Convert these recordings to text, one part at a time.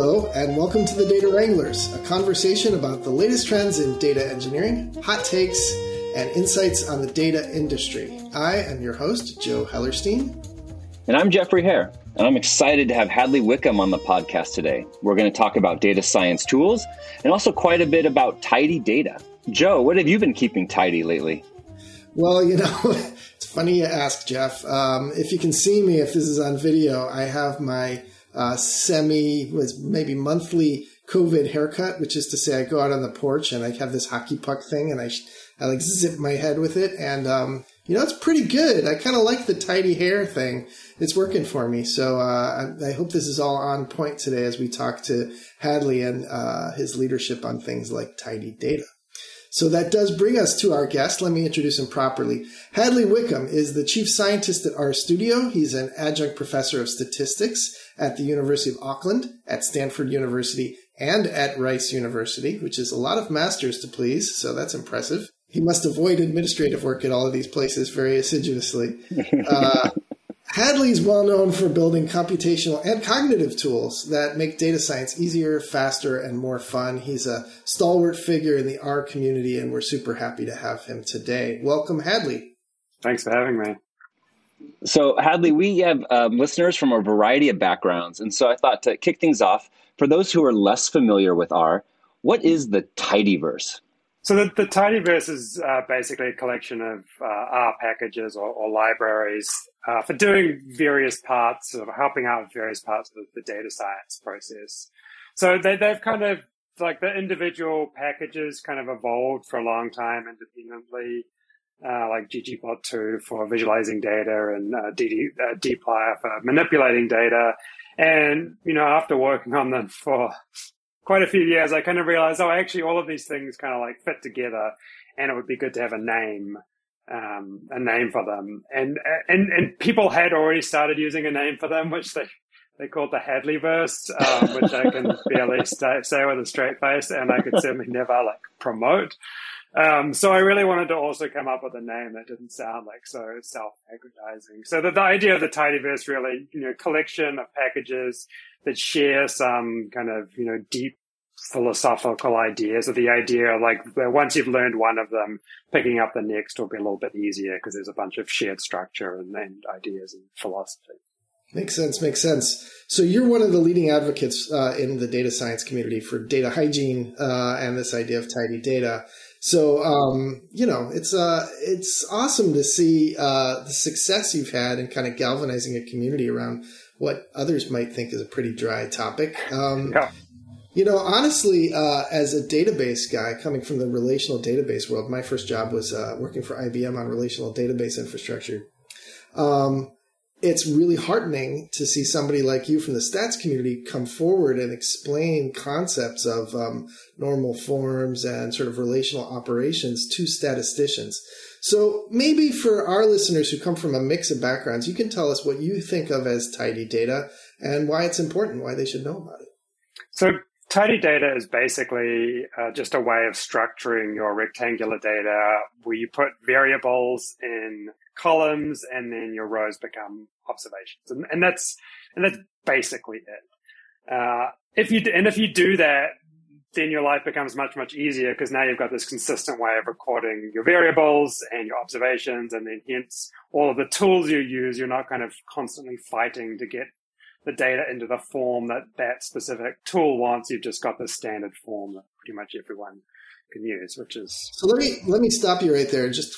Hello, and welcome to the Data Wranglers, a conversation about the latest trends in data engineering, hot takes, and insights on the data industry. I am your host, Joe Hellerstein. And I'm Jeffrey Heer, and I'm excited to have Hadley Wickham on the podcast today. We're going to talk about data science tools and also quite a bit about tidy data. Joe, what have you been keeping tidy lately? Well, you know, it's funny you ask, Jeff. Um, if you can see me, if this is on video, I have my uh, semi, was maybe monthly COVID haircut, which is to say I go out on the porch and I have this hockey puck thing and I, I like zip my head with it. And, um, you know, it's pretty good. I kind of like the tidy hair thing. It's working for me. So, uh, I, I, hope this is all on point today as we talk to Hadley and, uh, his leadership on things like tidy data. So that does bring us to our guest. Let me introduce him properly. Hadley Wickham is the chief scientist at RStudio. He's an adjunct professor of statistics at the University of Auckland, at Stanford University, and at Rice University, which is a lot of masters to please. So that's impressive. He must avoid administrative work at all of these places very assiduously. Uh, Hadley is well known for building computational and cognitive tools that make data science easier, faster, and more fun. He's a stalwart figure in the R community, and we're super happy to have him today. Welcome, Hadley. Thanks for having me. So, Hadley, we have um, listeners from a variety of backgrounds. And so I thought to kick things off, for those who are less familiar with R, what is the tidyverse? So the, the tidyverse is uh, basically a collection of uh, R packages or, or libraries uh, for doing various parts of helping out with various parts of the, the data science process. So they, they've kind of like the individual packages kind of evolved for a long time independently. Uh, like ggplot2 for visualizing data and uh, DD, uh, dplyr for manipulating data. And, you know, after working on them for quite a few years, I kind of realized, oh, actually, all of these things kind of like fit together, and it would be good to have a name, um, a name for them. And and and people had already started using a name for them, which they they called the Hadleyverse, um, which I can barely say with a straight face, and I could certainly never like promote. Um, so I really wanted to also come up with a name that didn't sound like so self-aggrandizing. So the, the idea of the Tidyverse really, you know, collection of packages that share some kind of, you know, deep philosophical ideas or the idea of like once you've learned one of them, picking up the next will be a little bit easier because there's a bunch of shared structure and, and ideas and philosophy. Makes sense. Makes sense. So you're one of the leading advocates uh, in the data science community for data hygiene uh, and this idea of tidy data. So um, you know, it's uh, it's awesome to see uh, the success you've had in kind of galvanizing a community around what others might think is a pretty dry topic. Um, yeah. You know, honestly, uh, as a database guy coming from the relational database world, my first job was uh, working for IBM on relational database infrastructure. Um, it's really heartening to see somebody like you from the stats community come forward and explain concepts of um, normal forms and sort of relational operations to statisticians. So maybe for our listeners who come from a mix of backgrounds, you can tell us what you think of as tidy data and why it's important, why they should know about it. So tidy data is basically uh, just a way of structuring your rectangular data where you put variables in columns and then your rows become observations. And, and that's, and that's basically it. Uh, if you, and if you do that, then your life becomes much, much easier because now you've got this consistent way of recording your variables and your observations. And then hence all of the tools you use, you're not kind of constantly fighting to get the data into the form that that specific tool wants. You've just got the standard form that pretty much everyone can use, which is. So let me, let me stop you right there and just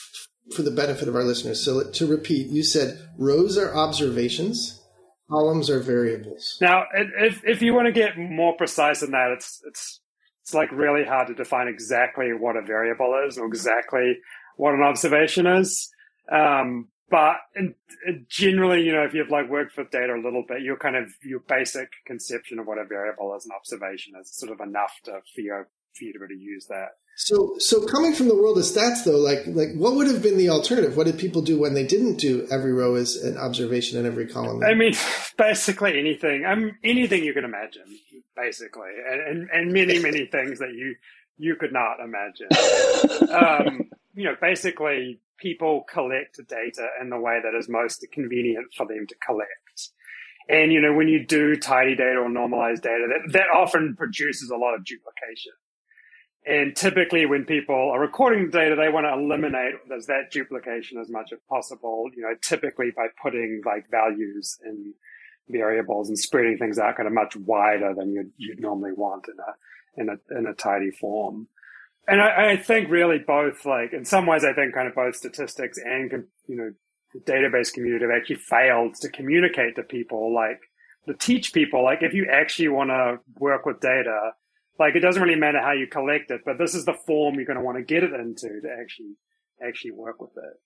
for the benefit of our listeners. So to repeat, you said rows are observations, columns are variables. Now, if if you want to get more precise than that, it's it's it's like really hard to define exactly what a variable is or exactly what an observation is. Um, but in, in generally, you know, if you've like worked with data a little bit, your kind of your basic conception of what a variable is, an observation is sort of enough to for you, for you to be able to use that. So, so coming from the world of stats, though, like, like what would have been the alternative? What did people do when they didn't do every row as an observation and every column? I mean, basically anything. I mean, anything you can imagine, basically, and and, and many many things that you you could not imagine. um, you know, basically, people collect data in the way that is most convenient for them to collect. And, you know, when you do tidy data or normalized data, that, that often produces a lot of duplication. And typically when people are recording data, they want to eliminate there's that duplication as much as possible, you know, typically by putting like values in variables and spreading things out kind of much wider than you'd, you'd normally want in a, in a, in a tidy form. And I, I think really both like, in some ways, I think kind of both statistics and, you know, the database community have actually failed to communicate to people, like to teach people, like if you actually want to work with data, like it doesn't really matter how you collect it, but this is the form you're going to want to get it into to actually actually work with it.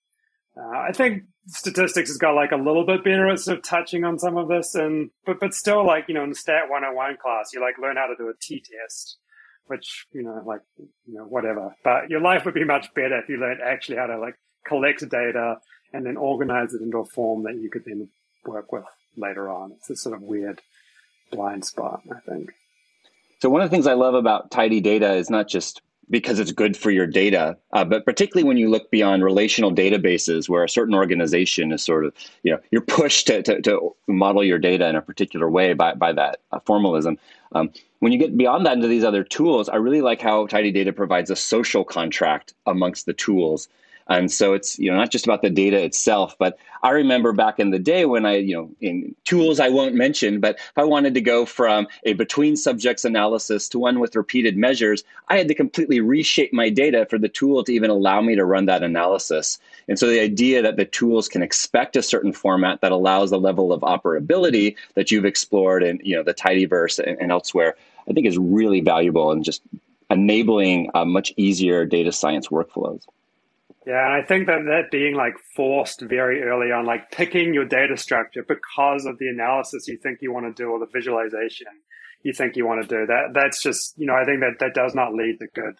Uh, I think statistics has got like a little bit better at sort of touching on some of this, and but but still like you know in the stat 101 class you like learn how to do a t-test, which you know like you know whatever. But your life would be much better if you learned actually how to like collect data and then organize it into a form that you could then work with later on. It's a sort of weird blind spot, I think. So one of the things I love about tidy data is not just because it's good for your data, uh, but particularly when you look beyond relational databases where a certain organization is sort of, you know, you're pushed to, to, to model your data in a particular way by, by that uh, formalism. Um, when you get beyond that into these other tools, I really like how Tidy Data provides a social contract amongst the tools and so it's you know not just about the data itself, but I remember back in the day when I you know in tools I won't mention, but if I wanted to go from a between subjects analysis to one with repeated measures, I had to completely reshape my data for the tool to even allow me to run that analysis. And so the idea that the tools can expect a certain format that allows the level of operability that you've explored in you know the tidyverse and, and elsewhere, I think is really valuable and just enabling much easier data science workflows. Yeah, and I think that that being like forced very early on, like picking your data structure because of the analysis you think you want to do or the visualization you think you want to do, that that's just you know I think that that does not lead to good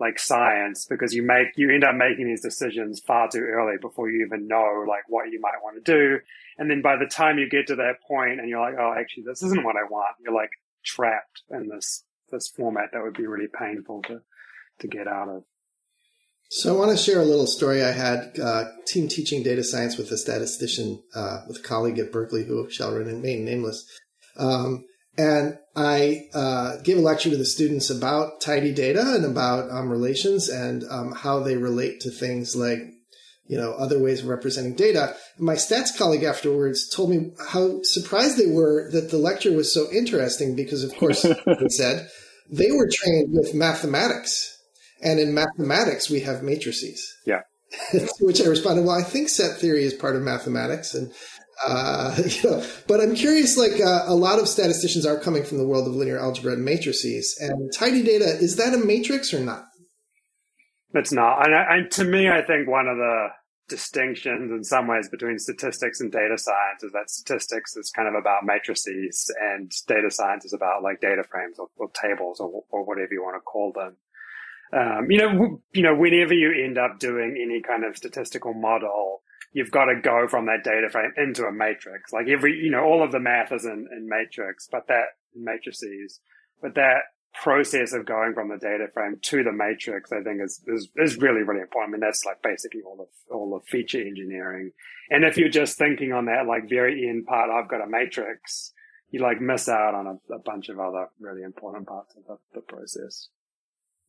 like science because you make you end up making these decisions far too early before you even know like what you might want to do, and then by the time you get to that point and you're like, oh, actually this isn't what I want, you're like trapped in this this format that would be really painful to to get out of. So I want to share a little story I had uh, team teaching data science with a statistician, uh, with a colleague at Berkeley who shall remain nameless. Um, and I uh, gave a lecture to the students about tidy data and about um, relations and um, how they relate to things like, you know, other ways of representing data. My stats colleague afterwards told me how surprised they were that the lecture was so interesting because, of course, he said, they were trained with mathematics and in mathematics, we have matrices. Yeah. to which I responded, well, I think set theory is part of mathematics. And, uh, you know, but I'm curious, like uh, a lot of statisticians are coming from the world of linear algebra and matrices. And tidy data, is that a matrix or not? It's not. And, I, and to me, I think one of the distinctions in some ways between statistics and data science is that statistics is kind of about matrices and data science is about like data frames or, or tables or, or whatever you want to call them. Um, you know, you know, whenever you end up doing any kind of statistical model, you've got to go from that data frame into a matrix. Like every, you know, all of the math is in, in matrix, but that matrices, but that process of going from the data frame to the matrix, I think is, is, is really, really important. I mean, that's like basically all of, all of feature engineering. And if you're just thinking on that, like very end part, I've got a matrix, you like miss out on a, a bunch of other really important parts of the, the process.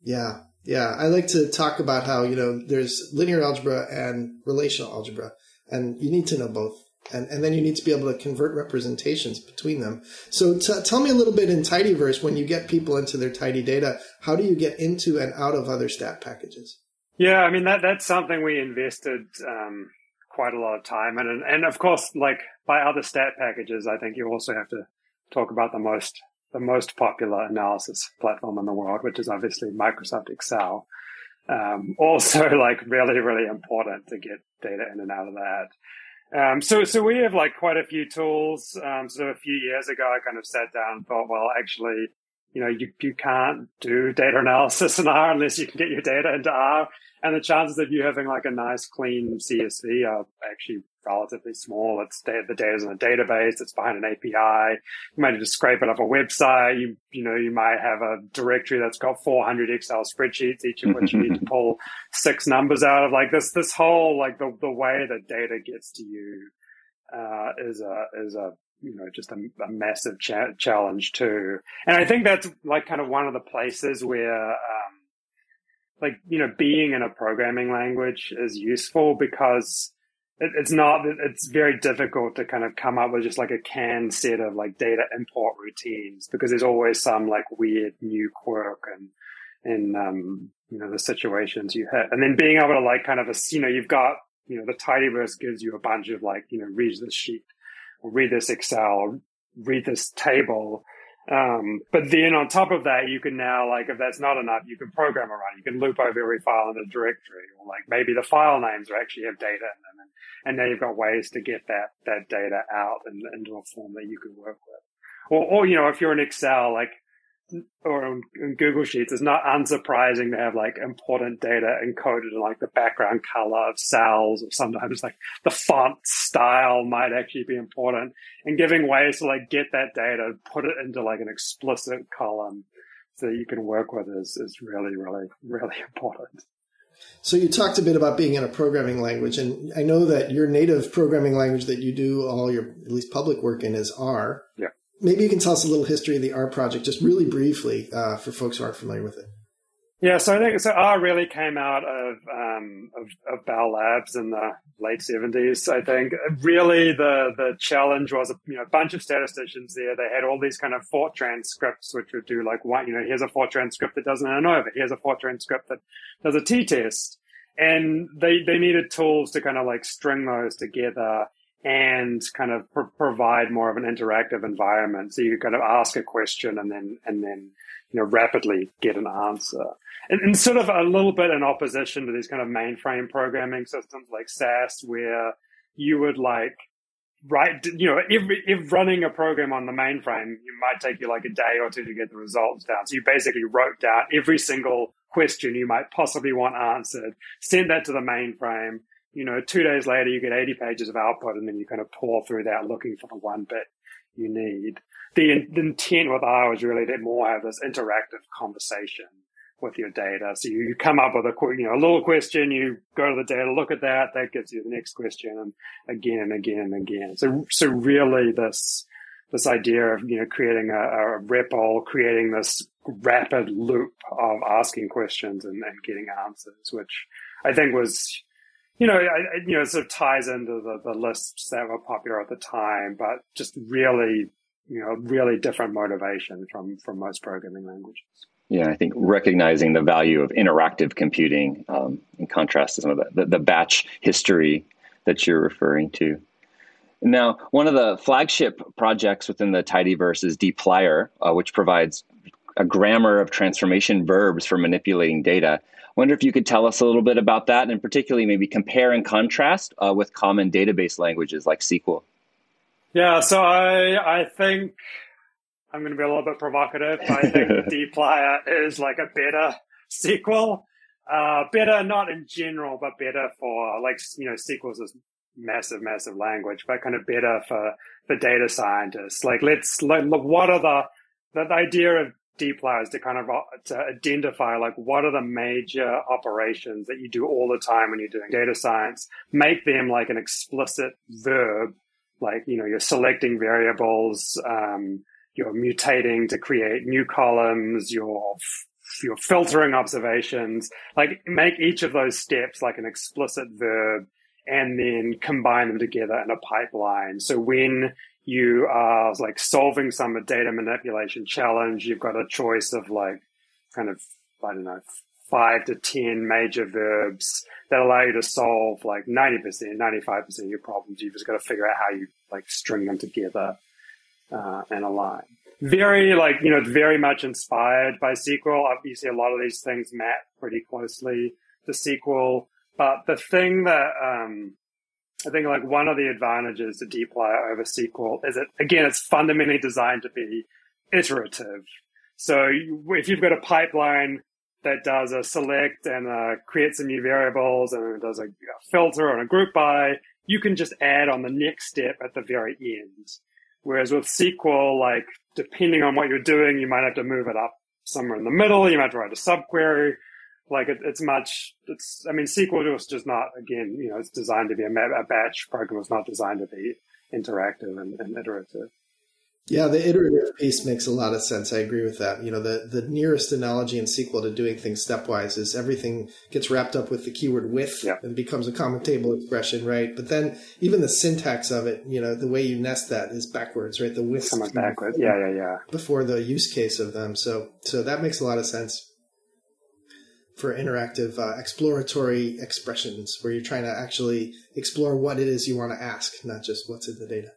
Yeah. Yeah. I like to talk about how, you know, there's linear algebra and relational algebra, and you need to know both. And, and then you need to be able to convert representations between them. So t- tell me a little bit in Tidyverse, when you get people into their tidy data, how do you get into and out of other stat packages? Yeah, I mean, that that's something we invested um, quite a lot of time in. And, and of course, like by other stat packages, I think you also have to talk about the most the most popular analysis platform in the world, which is obviously Microsoft Excel. Um, also, like really, really important to get data in and out of that. Um, so, so we have like quite a few tools. Um, so a few years ago, I kind of sat down and thought, well, actually, you know, you, you can't do data analysis in R unless you can get your data into R. And the chances of you having like a nice clean CSV are actually relatively small. It's the data's in a database. It's behind an API. You might just scrape it off a website. You, you know, you might have a directory that's got 400 Excel spreadsheets, each of which you need to pull six numbers out of. Like this, this whole, like the, the way that data gets to you, uh, is a, is a you know just a, a massive cha- challenge too. And I think that's like kind of one of the places where. Um, like you know being in a programming language is useful because it, it's not it's very difficult to kind of come up with just like a canned set of like data import routines because there's always some like weird new quirk and in um you know the situations you hit. And then being able to like kind of a you know you've got you know the tidyverse gives you a bunch of like you know read this sheet or read this excel or read this table um, but then on top of that, you can now, like, if that's not enough, you can program around. You can loop over every file in the directory, or like maybe the file names are actually have data in them, and, and now you've got ways to get that that data out and into a form that you can work with. Or, or you know, if you're in Excel, like or in Google Sheets, it's not unsurprising to have like important data encoded in like the background color of cells, or sometimes like the font style might actually be important. And giving ways to like get that data, put it into like an explicit column so that you can work with is is really, really, really important. So you talked a bit about being in a programming language, and I know that your native programming language that you do all your at least public work in is R. Yeah. Maybe you can tell us a little history of the R project, just really briefly, uh, for folks who aren't familiar with it. Yeah, so I think so. R really came out of um, of, of Bell Labs in the late seventies. I think really the the challenge was a you know bunch of statisticians there. They had all these kind of Fortran scripts which would do like one. You know, here's a Fortran script that does an ANOVA. Here's a Fortran script that does a t-test, and they they needed tools to kind of like string those together and kind of pr- provide more of an interactive environment. So you could kind of ask a question and then, and then, you know, rapidly get an answer. And, and sort of a little bit in opposition to these kind of mainframe programming systems like SAS, where you would like write, you know, if, if running a program on the mainframe, you might take you like a day or two to get the results down. So you basically wrote down every single question you might possibly want answered, send that to the mainframe, you know, two days later, you get 80 pages of output and then you kind of pore through that looking for the one bit you need. The, the intent with R was really to more have this interactive conversation with your data. So you, you come up with a, you know, a little question, you go to the data, look at that, that gives you the next question and again and again and again. So, so really this, this idea of, you know, creating a, a creating this rapid loop of asking questions and, and getting answers, which I think was you know, I, you know, it sort of ties into the, the Lisps that were popular at the time, but just really, you know, really different motivation from from most programming languages. Yeah, I think recognizing the value of interactive computing um, in contrast to some of the, the, the batch history that you're referring to. Now, one of the flagship projects within the Tidyverse is dplyr, uh, which provides a grammar of transformation verbs for manipulating data I wonder if you could tell us a little bit about that and particularly maybe compare and contrast uh, with common database languages like SQL. Yeah, so I I think I'm going to be a little bit provocative. I think dplyr is like a better SQL. Uh, better not in general, but better for like you know SQL's is massive, massive language, but kind of better for for data scientists. Like let's like, look what are the the idea of dplyr is to kind of uh, to identify like what are the major operations that you do all the time when you're doing data science? Make them like an explicit verb like you know you're selecting variables um, you're mutating to create new columns you're you're filtering observations. Like make each of those steps like an explicit verb and then combine them together in a pipeline. So when you are like solving some data manipulation challenge. You've got a choice of like kind of, I don't know, five to 10 major verbs that allow you to solve like 90%, 95% of your problems. You've just got to figure out how you like string them together, uh, and align. Very like, you know, very much inspired by SQL. Obviously a lot of these things map pretty closely to SQL. But the thing that, um, I think like one of the advantages to dplyr over SQL is that again, it's fundamentally designed to be iterative. So if you've got a pipeline that does a select and uh, creates some new variables and does a, filter and a group by, you can just add on the next step at the very end. Whereas with SQL, like depending on what you're doing, you might have to move it up somewhere in the middle. You might have to write a subquery Like it, it's much. It's. I mean, SQL is just not. Again, you know, it's designed to be a, a batch program. It's not designed to be interactive and, and iterative. Yeah, the iterative piece makes a lot of sense. I agree with that. You know, the, the nearest analogy in SQL to doing things stepwise is everything gets wrapped up with the keyword with yeah. and becomes a common table expression, right? But then even the syntax of it, you know, the way you nest that is backwards, right? The with backwards. Yeah, yeah, yeah. Before the use case of them. So, so that makes a lot of sense for interactive uh, exploratory expressions where you're trying to actually explore what it is you want to ask, not just what's in the data.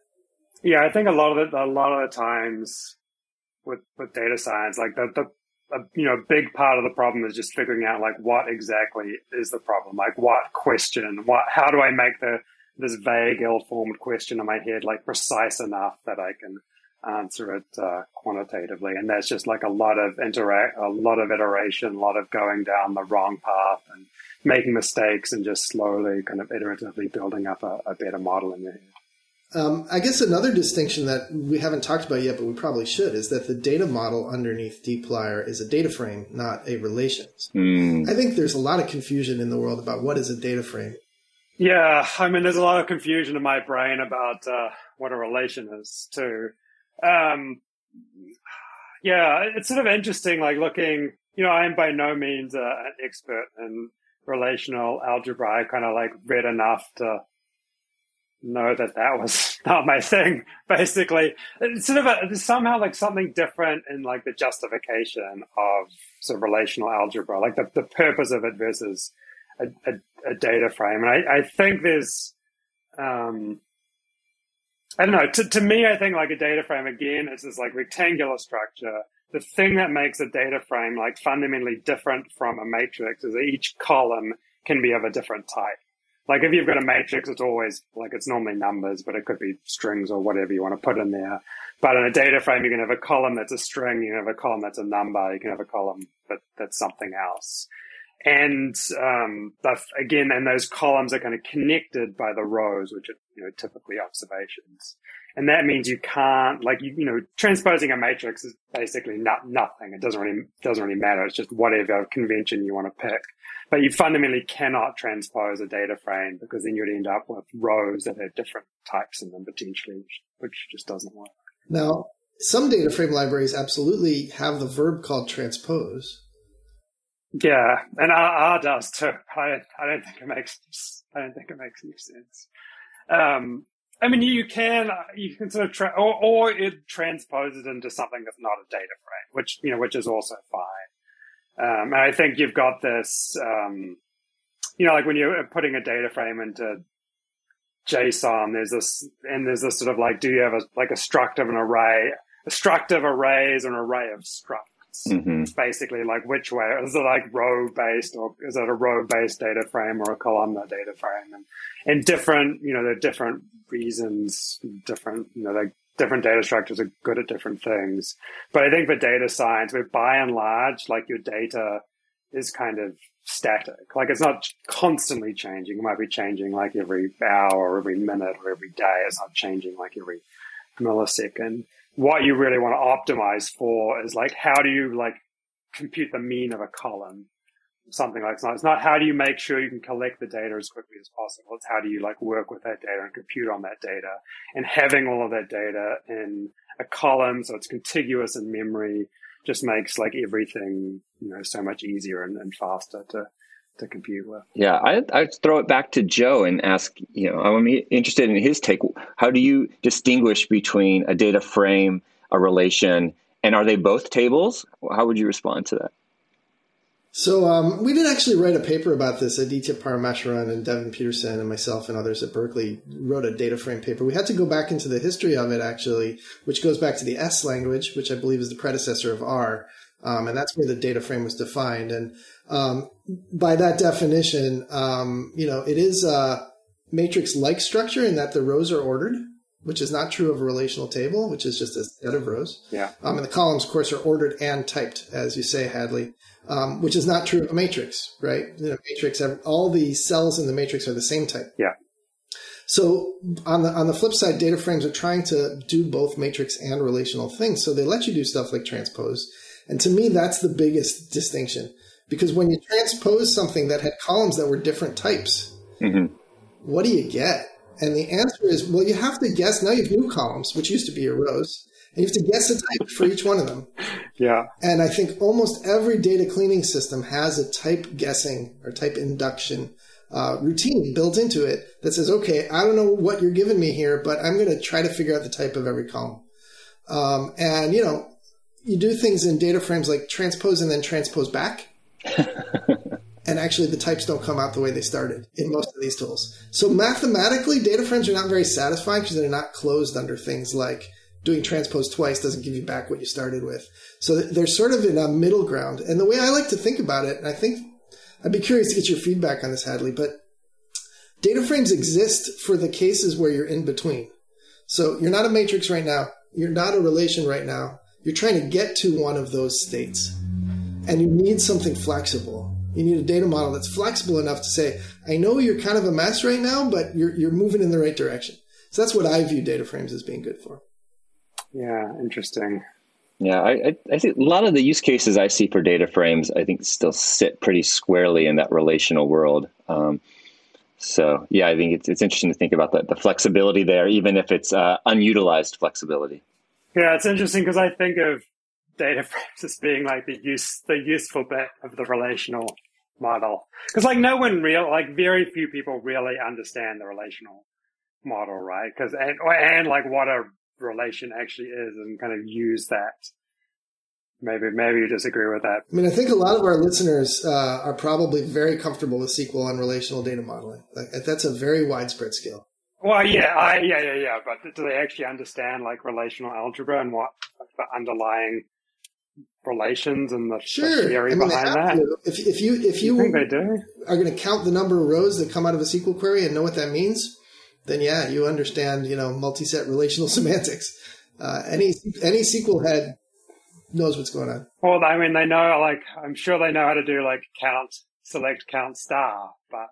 Yeah, I think a lot of the, a lot of the times with with data science, like the the a, you know big part of the problem is just figuring out like what exactly is the problem, like what question, what how do I make the this vague, ill-formed question in my head like precise enough that I can answer it uh, quantitatively, and that's just like a lot of interact, a lot of iteration, a lot of going down the wrong path and making mistakes, and just slowly kind of iteratively building up a, a better model in your head. Um, I guess another distinction that we haven't talked about yet, but we probably should, is that the data model underneath dplyr is a data frame, not a relations. Mm. I think there's a lot of confusion in the world about what is a data frame. Yeah, I mean, there's a lot of confusion in my brain about uh, what a relation is too. Um, yeah, it's sort of interesting, like looking. You know, I am by no means uh, an expert in relational algebra. I kind of like read enough to know that that was not my thing. Basically, it's sort of a, somehow like something different in like the justification of sort of relational algebra, like the, the purpose of it versus a, a, a data frame. And I, I think there's, um, I don't know. To, to me, I think like a data frame again is this like rectangular structure. The thing that makes a data frame like fundamentally different from a matrix is that each column can be of a different type. Like if you've got a matrix, it's always like it's normally numbers, but it could be strings or whatever you want to put in there. But in a data frame, you can have a column that's a string, you can have a column that's a number, you can have a column that, that's something else. And um, again, and those columns are kind of connected by the rows, which are you know typically observations. And that means you can't like you you know transposing a matrix is basically not nothing. It doesn't really doesn't really matter. It's just whatever convention you want to pick. But you fundamentally cannot transpose a data frame because then you'd end up with rows that have different types in them potentially, which, which just doesn't work. Now, some data frame libraries absolutely have the verb called transpose. Yeah, and R, R does too. I, I don't think it makes I don't think it makes any sense. Um, I mean, you can you can sort of tra- or, or it transposes into something that's not a data frame, which you know, which is also fine. Um, and I think you've got this, um, you know, like when you're putting a data frame into JSON, there's this, and there's this sort of like, do you have a, like a struct of an array? A struct of array is an array of structs. Mm-hmm. It's basically like which way, is it like row based or is it a row based data frame or a columnar data frame? And, and different, you know, there are different reasons, different, you know, like different data structures are good at different things. But I think for data science, where by and large, like your data is kind of static. Like it's not constantly changing. It might be changing like every hour or every minute or every day. It's not changing like every millisecond. What you really want to optimize for is like, how do you like compute the mean of a column? something like that. It's not how do you make sure you can collect the data as quickly as possible. It's how do you like work with that data and compute on that data and having all of that data in a column so it's contiguous in memory just makes like everything, you know, so much easier and, and faster to, to compute with. Yeah, I, I'd throw it back to Joe and ask, you know, I'm interested in his take. How do you distinguish between a data frame, a relation, and are they both tables? How would you respond to that? So um, we did actually write a paper about this. Aditya Parameswaran and Devin Petersohn and myself and others at Berkeley wrote a data frame paper. We had to go back into the history of it actually, which goes back to the S language, which I believe is the predecessor of R. Um, and that's where the data frame was defined. And um, by that definition, um, you know, it is a matrix-like structure in that the rows are ordered, which is not true of a relational table, which is just a set of rows. Yeah. Um, and the columns, of course, are ordered and typed, as you say, Hadley um, which is not true of a matrix, right? You know, matrix, all the cells in the matrix are the same type. Yeah. So on the on the flip side, data frames are trying to do both matrix and relational things. So they let you do stuff like transpose, and to me, that's the biggest distinction Because when you transpose something that had columns that were different types, mm-hmm. what do you get? And the answer is, well, you have to guess. Now you have new columns, which used to be your rows, and you have to guess a type for each one of them. Yeah. And I think almost every data cleaning system has a type guessing or type induction uh, routine built into it that says, okay, I don't know what you're giving me here, but I'm going to try to figure out the type of every column. Um, and, you know, you do things in data frames like transpose and then transpose back. and actually the types don't come out the way they started in most of these tools. So mathematically, data frames are not very satisfying because they're not closed under things like doing transpose twice doesn't give you back what you started with. So they're sort of in a middle ground. And the way I like to think about it, and I think I'd be curious to get your feedback on this, Hadley, but data frames exist for the cases where you're in between. So you're not a matrix right now. You're not a relation right now. You're trying to get to one of those states. And you need something flexible. You need a data model that's flexible enough to say, I know you're kind of a mess right now, but you're, you're moving in the right direction. So that's what I view data frames as being good for. Yeah, interesting. Yeah, I, I, think a lot of the use cases I see for data frames, I think still sit pretty squarely in that relational world. Um, so yeah, I think it's, it's interesting to think about the, the flexibility there, even if it's uh, unutilized flexibility. Yeah, it's interesting because I think of data frames as being like the use the useful bit of the relational model. Because like no one real like very few people really understand the relational model, right? Because and and like what a relation actually is, and kind of use that. Maybe maybe you disagree with that. I mean, I think a lot of our listeners uh, are probably very comfortable with SQL and relational data modeling. Like that's a very widespread skill. Well, yeah, I, yeah, yeah, yeah. But do they actually understand like relational algebra and what the underlying relations and the, sure. the theory I mean, behind that? If, if you if you, you think they do? are going to count the number of rows that come out of a SQL query and know what that means, then yeah, you understand you know multi-set relational semantics. Uh, any any SQL head knows what's going on. Well, I mean, they know like I'm sure they know how to do like count, select, count, star, but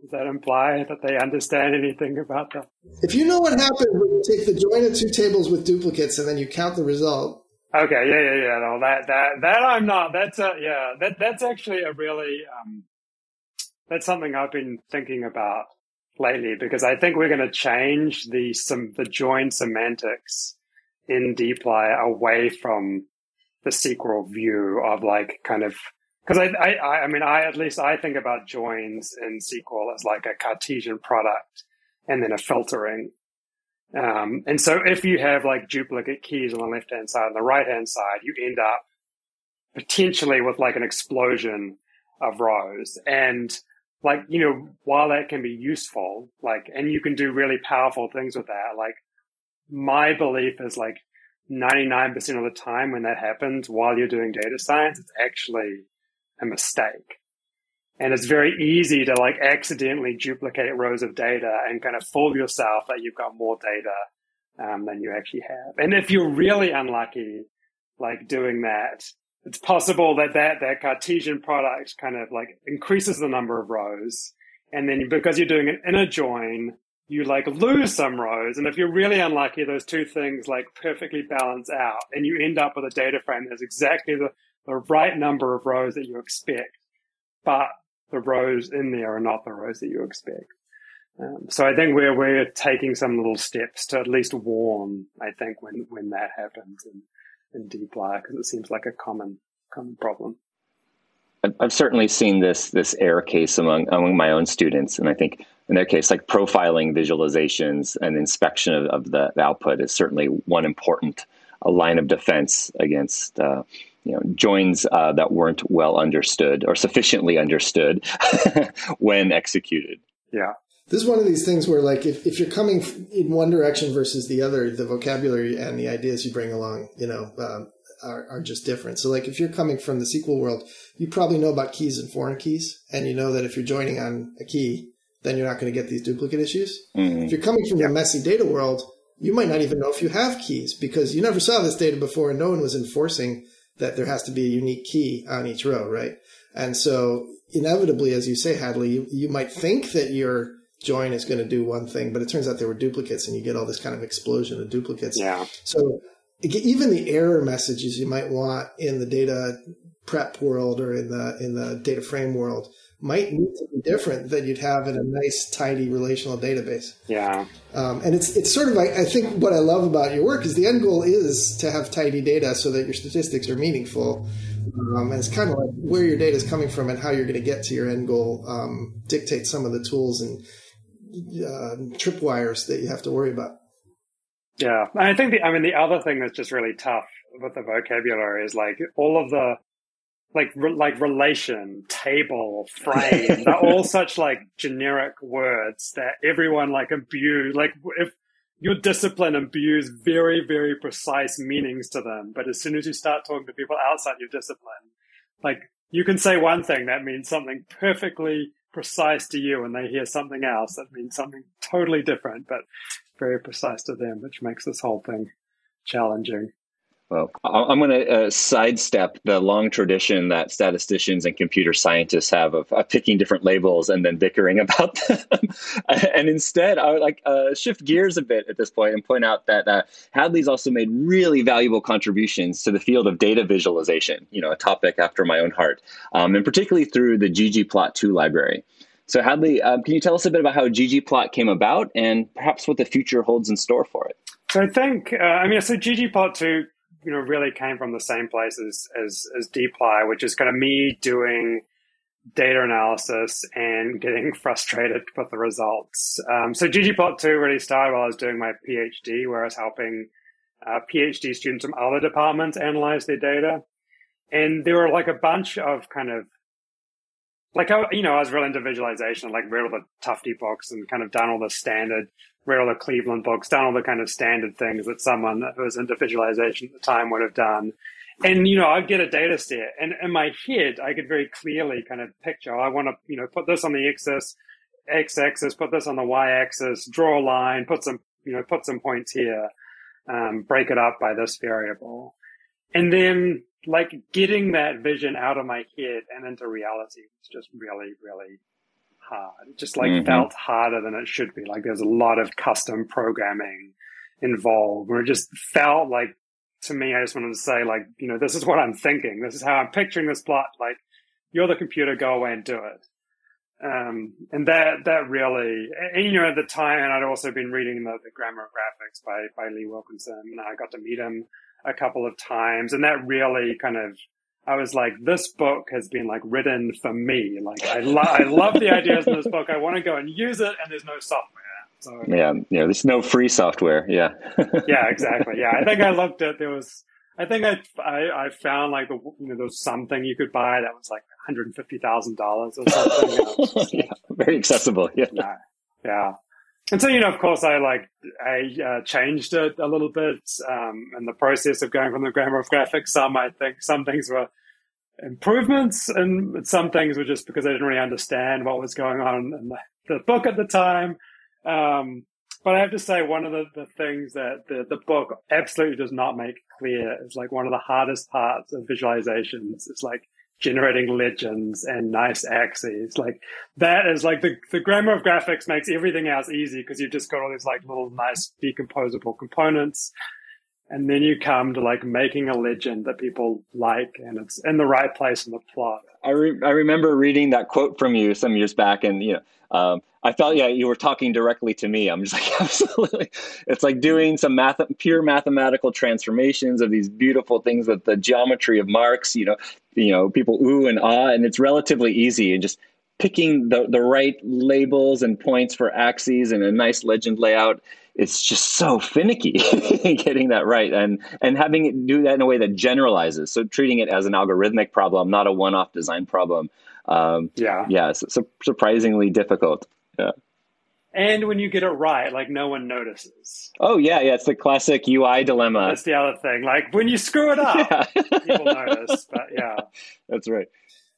does that imply that they understand anything about that? If you know what happened when you take the join of two tables with duplicates and then you count the result. Okay, yeah, yeah, yeah. No, that that that I'm not. That's a yeah. That that's actually a really um, that's something I've been thinking about lately because I think we're going to change the some the join semantics in dplyr away from the SQL view of like kind of because I, I, I mean, I at least I think about joins in SQL as like a Cartesian product and then a filtering. Um, and so if you have like duplicate keys on the left hand side and the right hand side, you end up potentially with like an explosion of rows. And like, you know, while that can be useful, like, and you can do really powerful things with that, like my belief is like 99% of the time when that happens while you're doing data science, it's actually a mistake. And it's very easy to like accidentally duplicate rows of data and kind of fool yourself that you've got more data um, than you actually have. And if you're really unlucky, like doing that, it's possible that that, that Cartesian product kind of like increases the number of rows. And then because you're doing an inner join, you like lose some rows. And if you're really unlucky, those two things like perfectly balance out and you end up with a data frame that's exactly the, the right number of rows that you expect, but the rows in there are not the rows that you expect. Um, so I think we're we're taking some little steps to at least warn. I think when when that happens in in dplyr because it seems like a common common problem. I've certainly seen this this error case among among my own students, and I think in their case, like profiling visualizations and inspection of, of the, the, output is certainly one important a line of defense against uh, you know joins uh, that weren't well understood or sufficiently understood when executed. Yeah. This is one of these things where, like, if, if you're coming in one direction versus the other, the vocabulary and the ideas you bring along, you know, um, are, are just different. So, like, if you're coming from the SQL world, you probably know about keys and foreign keys, and you know that if you're joining on a key, then you're not going to get these duplicate issues. Mm-hmm. If you're coming from the messy data world, you might not even know if you have keys because you never saw this data before and no one was enforcing that there has to be a unique key on each row, right? And so inevitably, as you say, Hadley, you, you might think that your join is going to do one thing, but it turns out there were duplicates and you get all this kind of explosion of duplicates. Yeah. So even the error messages you might want in the data prep world or in the in the data frame world might need to be different than you'd have in a nice, tidy relational database. Yeah. Um, and it's it's sort of I, I think what I love about your work is the end goal is to have tidy data so that your statistics are meaningful. Um, and it's kind of like where your data is coming from and how you're going to get to your end goal um, dictate some of the tools and uh, tripwires that you have to worry about. Yeah, I think the I mean the other thing that's just really tough with the vocabulary is like all of the like re- like relation, table, frame. they're all such like generic words that everyone like abuse. Like if your discipline imbues very very precise meanings to them, but as soon as you start talking to people outside your discipline, like you can say one thing that means something perfectly precise to you, and they hear something else that means something totally different, but very precise to them, which makes this whole thing challenging. Well, I'm going to uh, sidestep the long tradition that statisticians and computer scientists have of, of picking different labels and then bickering about them. and instead, I would like uh, shift gears a bit at this point and point out that uh, Hadley's also made really valuable contributions to the field of data visualization, you know, a topic after my own heart, um, and particularly through the ggplot2 library. So, Hadley, um, can you tell us a bit about how ggplot came about and perhaps what the future holds in store for it? So I think, uh, I mean, so ggplot2 you know, really came from the same place as, as, as dplyr, which is kind of me doing data analysis and getting frustrated with the results. Um, so ggplot2 really started while I was doing my PhD, where I was helping uh, PhD students from other departments analyze their data. And there were like a bunch of kind of like I, you know, I was real into visualization, like read all the Tufte books and kind of done all the standard read all the Cleveland books, done all the kind of standard things that someone who was into visualization at the time would have done. And, you know, I'd get a data set and in my head, I could very clearly kind of picture, I want to, you know, put this on the axis, x axis, put this on the y axis, draw a line, put some, you know, put some points here, um, break it up by this variable. And then like getting that vision out of my head and into reality was just really, really hard. It just like mm-hmm. felt harder than it should be. Like there's a lot of custom programming involved where it just felt like to me, I just wanted to say like, you know, this is what I'm thinking. This is how I'm picturing this plot. Like you're the computer, go away and do it. Um, and that, that really, and, you know, at the time, and I'd also been reading the, the grammar of graphics by, by Lee Wilkinson and I got to meet him a couple of times and that really kind of I was like, this book has been like written for me. Like, I, lo- I love the ideas in this book. I want to go and use it, and there's no software. So, yeah, yeah, there's no free software. Yeah. yeah, exactly. Yeah, I think I looked at there was. I think I, I, I found like the you know there was something you could buy that was like one hundred and fifty thousand dollars or something. Yeah, very accessible. Yeah. yeah, yeah. And so, you know, of course, I like I uh, changed it a little bit um, in the process of going from the grammar of graphics. Some I think some things were improvements, and some things were just because I didn't really understand what was going on in the, the book at the time. Um, but I have to say, one of the, the things that the, the book absolutely does not make clear is like one of the hardest parts of visualizations. It's like generating legends and nice axes. Like that is like the, the grammar of graphics makes everything else easy because you've just got all these like little nice decomposable components. And then you come to like making a legend that people like and it's in the right place in the plot. I, re- I remember reading that quote from you some years back and, you know, um, I felt, yeah, you were talking directly to me. I'm just like, absolutely. It's like doing some math, pure mathematical transformations of these beautiful things with the geometry of marks, you know, you know, people ooh and ah, and it's relatively easy and just picking the, the right labels and points for axes and a nice legend layout. It's just so finicky getting that right and, and having it do that in a way that generalizes. So treating it as an algorithmic problem, not a one-off design problem. Um, yeah. Yeah. So, so surprisingly difficult. Yeah. And when you get it right, like no one notices. Oh yeah, yeah, it's the classic UI dilemma. That's the other thing. Like when you screw it up, yeah. people notice. But yeah, that's right.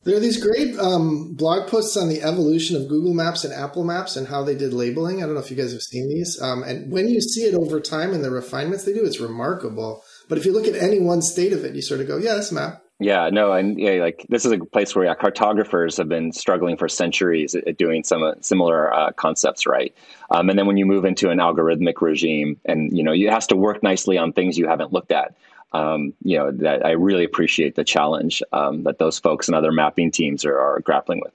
There are these great um, blog posts on the evolution of Google Maps and Apple Maps and how they did labeling. I don't know if you guys have seen these. Um, and when you see it over time and the refinements they do, it's remarkable. But if you look at any one state of it, you sort of go, "Yeah, this map yeah, no, and yeah, like this is a place where yeah, cartographers have been struggling for centuries at, doing some uh, similar uh, concepts right. Um, and then when you move into an algorithmic regime, and you know, it has to work nicely on things you haven't looked at. Um, you know, that I really appreciate the challenge um, that those folks and other mapping teams are, are grappling with.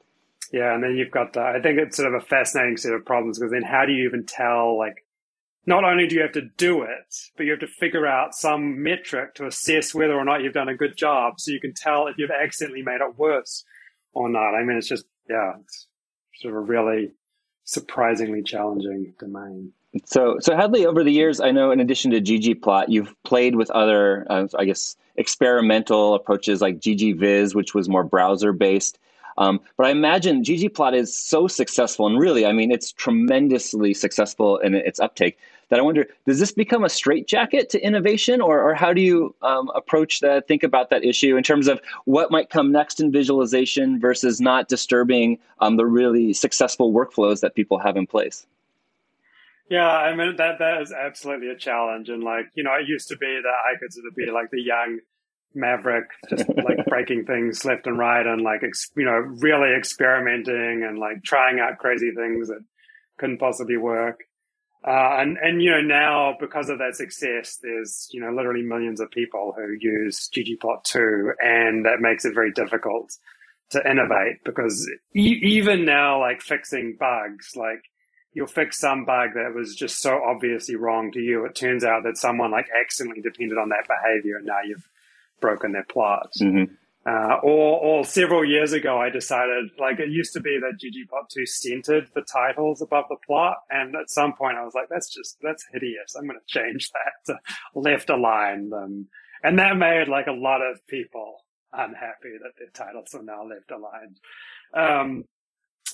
Yeah, and then you've got the, I think it's sort of a fascinating set of problems because then how do you even tell like not only do you have to do it, but you have to figure out some metric to assess whether or not you've done a good job so you can tell if you've accidentally made it worse or not. I mean, it's just, yeah, it's sort of a really surprisingly challenging domain. So, so Hadley, over the years, I know in addition to ggplot, you've played with other, uh, I guess, experimental approaches like ggvis, which was more browser based. Um, but I imagine ggplot is so successful, and really, I mean, it's tremendously successful in its uptake that I wonder, does this become a straitjacket to innovation, or, or how do you um, approach that, think about that issue in terms of what might come next in visualization versus not disturbing um, the really successful workflows that people have in place? Yeah, I mean that that is absolutely a challenge, and like you know, it used to be that I could sort of be like the young maverick, just like breaking things left and right, and like ex- you know, really experimenting and like trying out crazy things that couldn't possibly work. Uh, and, and, you know, now because of that success, there's, you know, literally millions of people who use ggplot2 and that makes it very difficult to innovate because e- even now, like fixing bugs, like you'll fix some bug that was just so obviously wrong to you. It turns out that someone like accidentally depended on that behavior and now you've broken their plot. Mm-hmm. Uh, or, or several years ago, I decided, like, it used to be that ggplot2 centered the titles above the plot. And at some point, I was like, that's just, that's hideous. I'm going to change that to left align them. And that made, like, a lot of people unhappy that their titles are now left aligned. Um,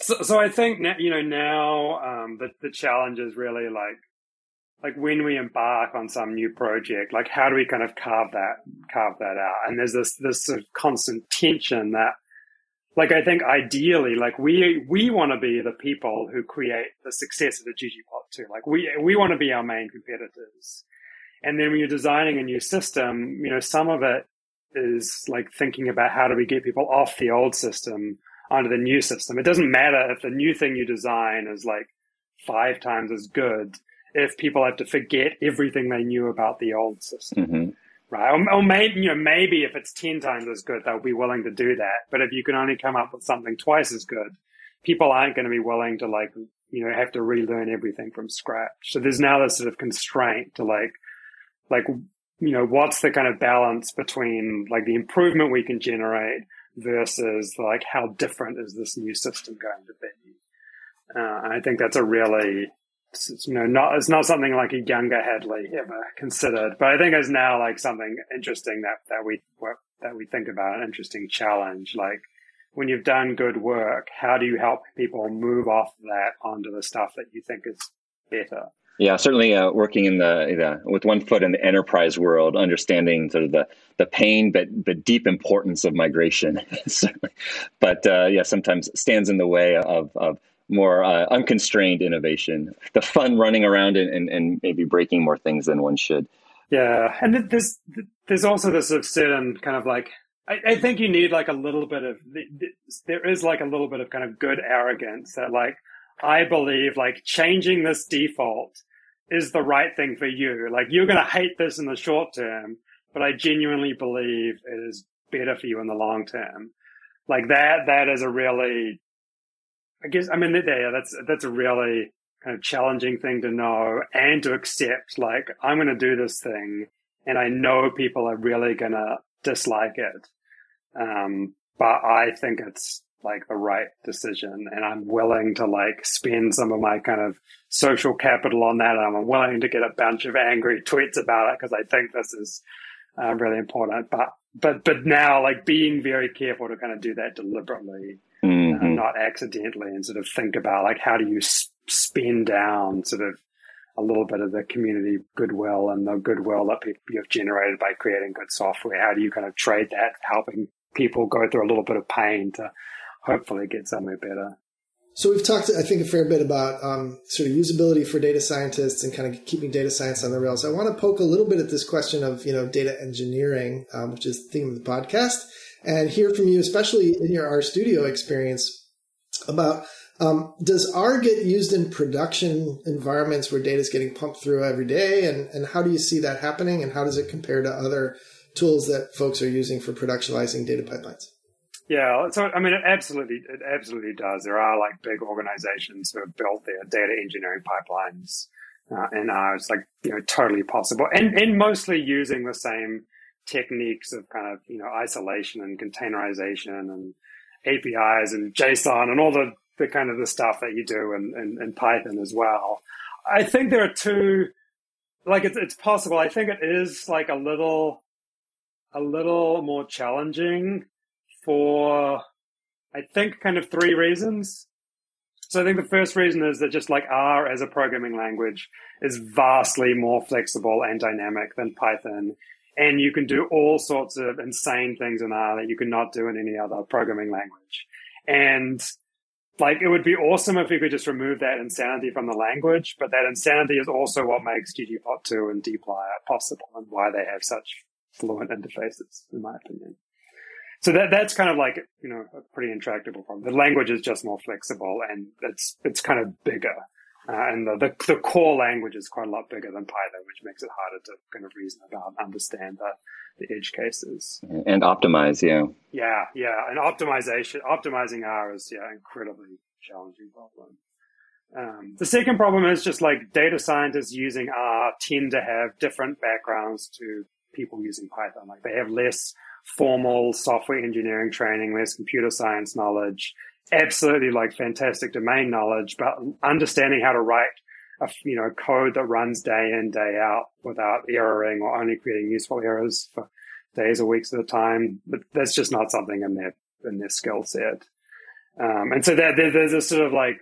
so, so I think, you know, now, um, the, the challenge is really like, like when we embark on some new project, like how do we kind of carve that carve that out? And there's this this sort of constant tension that like I think ideally, like we we want to be the people who create the success of the ggplot2. Like we we want to be our main competitors. And then when you're designing a new system, you know, some of it is like thinking about how do we get people off the old system onto the new system. It doesn't matter if the new thing you design is like five times as good if people have to forget everything they knew about the old system. Mm-hmm. Right. Or, or, maybe, you know, maybe if it's 10 times as good, they'll be willing to do that. But if you can only come up with something twice as good, people aren't going to be willing to like, you know, have to relearn everything from scratch. So there's now this sort of constraint to like, like, you know, what's the kind of balance between like the improvement we can generate versus like how different is this new system going to be? Uh, I think that's a really you know, not it's not something like a younger Hadley ever considered, but I think it's now like something interesting that that we that we think about an interesting challenge. Like when you've done good work, how do you help people move off that onto the stuff that you think is better? Yeah, certainly uh, working in the, the, with one foot in the enterprise world, understanding sort of the the pain but the deep importance of migration. but uh, yeah, sometimes stands in the way of of more uh, unconstrained innovation, the fun running around and, and, and, maybe breaking more things than one should. Yeah, and there's there's also this certain kind of like I, I think you need like a little bit of there is like a little bit of kind of good arrogance that like I believe like changing this default is the right thing for you. Like you're going to hate this in the short term, but I genuinely believe it is better for you in the long term. Like that, that is a really I guess I mean yeah, that's that's a really kind of challenging thing to know and to accept. Like I'm going to do this thing, and I know people are really going to dislike it, um, but I think it's like the right decision, and I'm willing to like spend some of my kind of social capital on that. And I'm willing to get a bunch of angry tweets about it because I think this is uh, really important. But but but now like being very careful to kind of do that deliberately mm-hmm. uh, not accidentally, and sort of think about like how do you spin down sort of a little bit of the community goodwill and the goodwill that people have generated by creating good software. How do you kind of trade that, helping people go through a little bit of pain to hopefully get somewhere better? So we've talked, I think, a fair bit about um, sort of usability for data scientists and kind of keeping data science on the rails. I want to poke a little bit at this question of you know data engineering, um, which is the theme of the podcast and hear from you, especially in your R Studio experience, about um, does R get used in production environments where data is getting pumped through every day, and and how do you see that happening, and how does it compare to other tools that folks are using for productionizing data pipelines. Yeah, so I mean, it absolutely, it absolutely does. There are like big organizations who have built their data engineering pipelines, uh, it's like you know totally possible, and and mostly using the same techniques of kind of you know isolation and containerization and APIs and JSON and all the the kind of the stuff that you do in, in, in Python as well. I think there are two, like it's it's possible. I think it is like a little a little more challenging for, I think, kind of three reasons. So I think the first reason is that just like R as a programming language is vastly more flexible and dynamic than Python. And you can do all sorts of insane things in R that you cannot do in any other programming language. And like it would be awesome if we could just remove that insanity from the language, but that insanity is also what makes ggplot2 and dplyr possible and why they have such fluent interfaces, in my opinion. So that that's kind of like you know a pretty intractable problem. The language is just more flexible and it's it's kind of bigger, uh, and the, the, the core language is quite a lot bigger than Python, which makes it harder to kind of reason about, understand the the edge cases and optimize. Yeah, yeah, yeah, and optimization optimizing R is yeah incredibly challenging problem. Um, the second problem is just like data scientists using R tend to have different backgrounds to people using Python. Like they have less formal software engineering training, less computer science knowledge, absolutely like fantastic domain knowledge, but understanding how to write a, you know, code that runs day in, day out without erroring or only creating useful errors for days or weeks at a time. But that's just not something in their, in their skill set. Um, and so that there, there's a sort of like,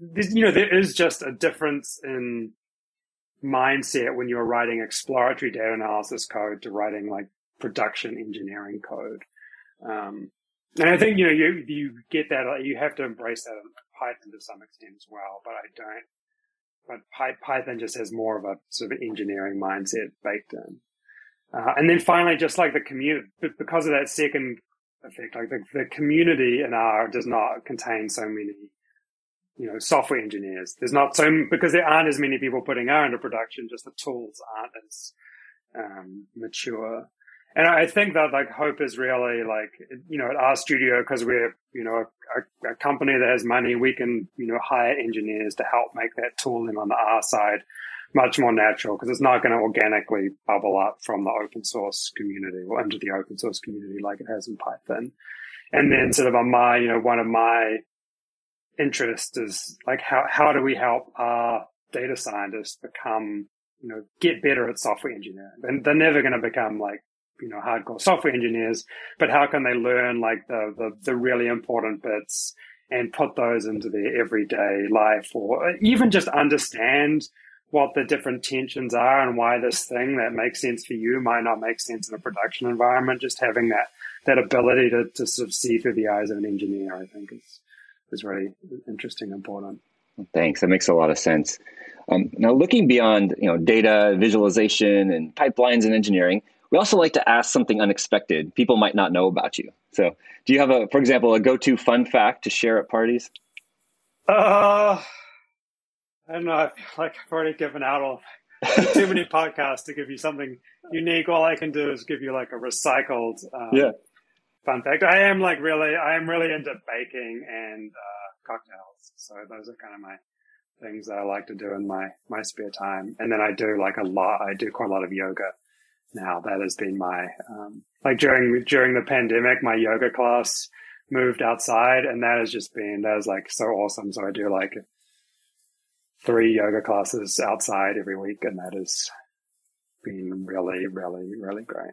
you know, there is just a difference in mindset when you're writing exploratory data analysis code to writing like production engineering code. Um, and I think, you know, you, you get that, you have to embrace that in Python to some extent as well, but I don't, but Python just has more of a sort of engineering mindset baked in. Uh, and then finally, just like the community, because of that second effect, like the, the community in R does not contain so many, you know, software engineers. There's not so, because there aren't as many people putting R into production, just the tools aren't as, um, mature. And I think that like hope is really like, you know, at RStudio because we're, you know, a, a, company that has money, we can, you know, hire engineers to help make that tooling on the R side much more natural because it's not going to organically bubble up from the open source community or into the open source community like it has in Python. And then sort of on my, you know, one of my interests is like how, how do we help our data scientists become, you know, get better at software engineering? And they're never going to become like you know, hardcore software engineers, but how can they learn like the, the, the really important bits and put those into their everyday life or even just understand what the different tensions are and why this thing that makes sense for you might not make sense in a production environment. Just having that, that ability to, to sort of see through the eyes of an engineer, I think is, is really interesting important. Thanks. That makes a lot of sense. Um, now, looking beyond you know data visualization and pipelines and engineering, we also like to ask something unexpected people might not know about you. So, do you have a, for example, a go-to fun fact to share at parties? Uh, I don't know. I feel like I've already given out all too many podcasts to give you something unique. All I can do is give you like a recycled um, yeah. fun fact. I am like really, I am really into baking and uh, cocktails. So those are kind of my things that I like to do in my my spare time. And then I do like a lot. I do quite a lot of yoga now. That has been my um, like during during the pandemic, my yoga class moved outside, and that has just been that is like so awesome. So I do like three yoga classes outside every week, and that has been really, really, really great.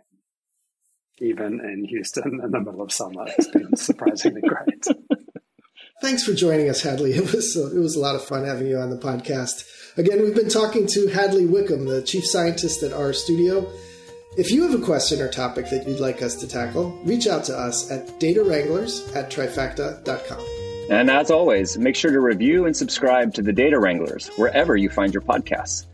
Even in Houston in the middle of summer, it's been surprisingly great. Thanks for joining us, Hadley. It was it was a lot of fun having you on the podcast. Again, we've been talking to Hadley Wickham, the chief scientist at RStudio. If you have a question or topic that you'd like us to tackle, reach out to us at datawranglers at trifacta.com. And as always, make sure to review and subscribe to the Data Wranglers wherever you find your podcasts.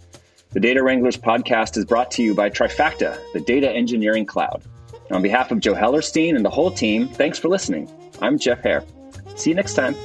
The Data Wranglers podcast is brought to you by Trifacta, the data engineering cloud. And on behalf of Joe Hellerstein and the whole team, thanks for listening. I'm Jeff Heer. See you next time.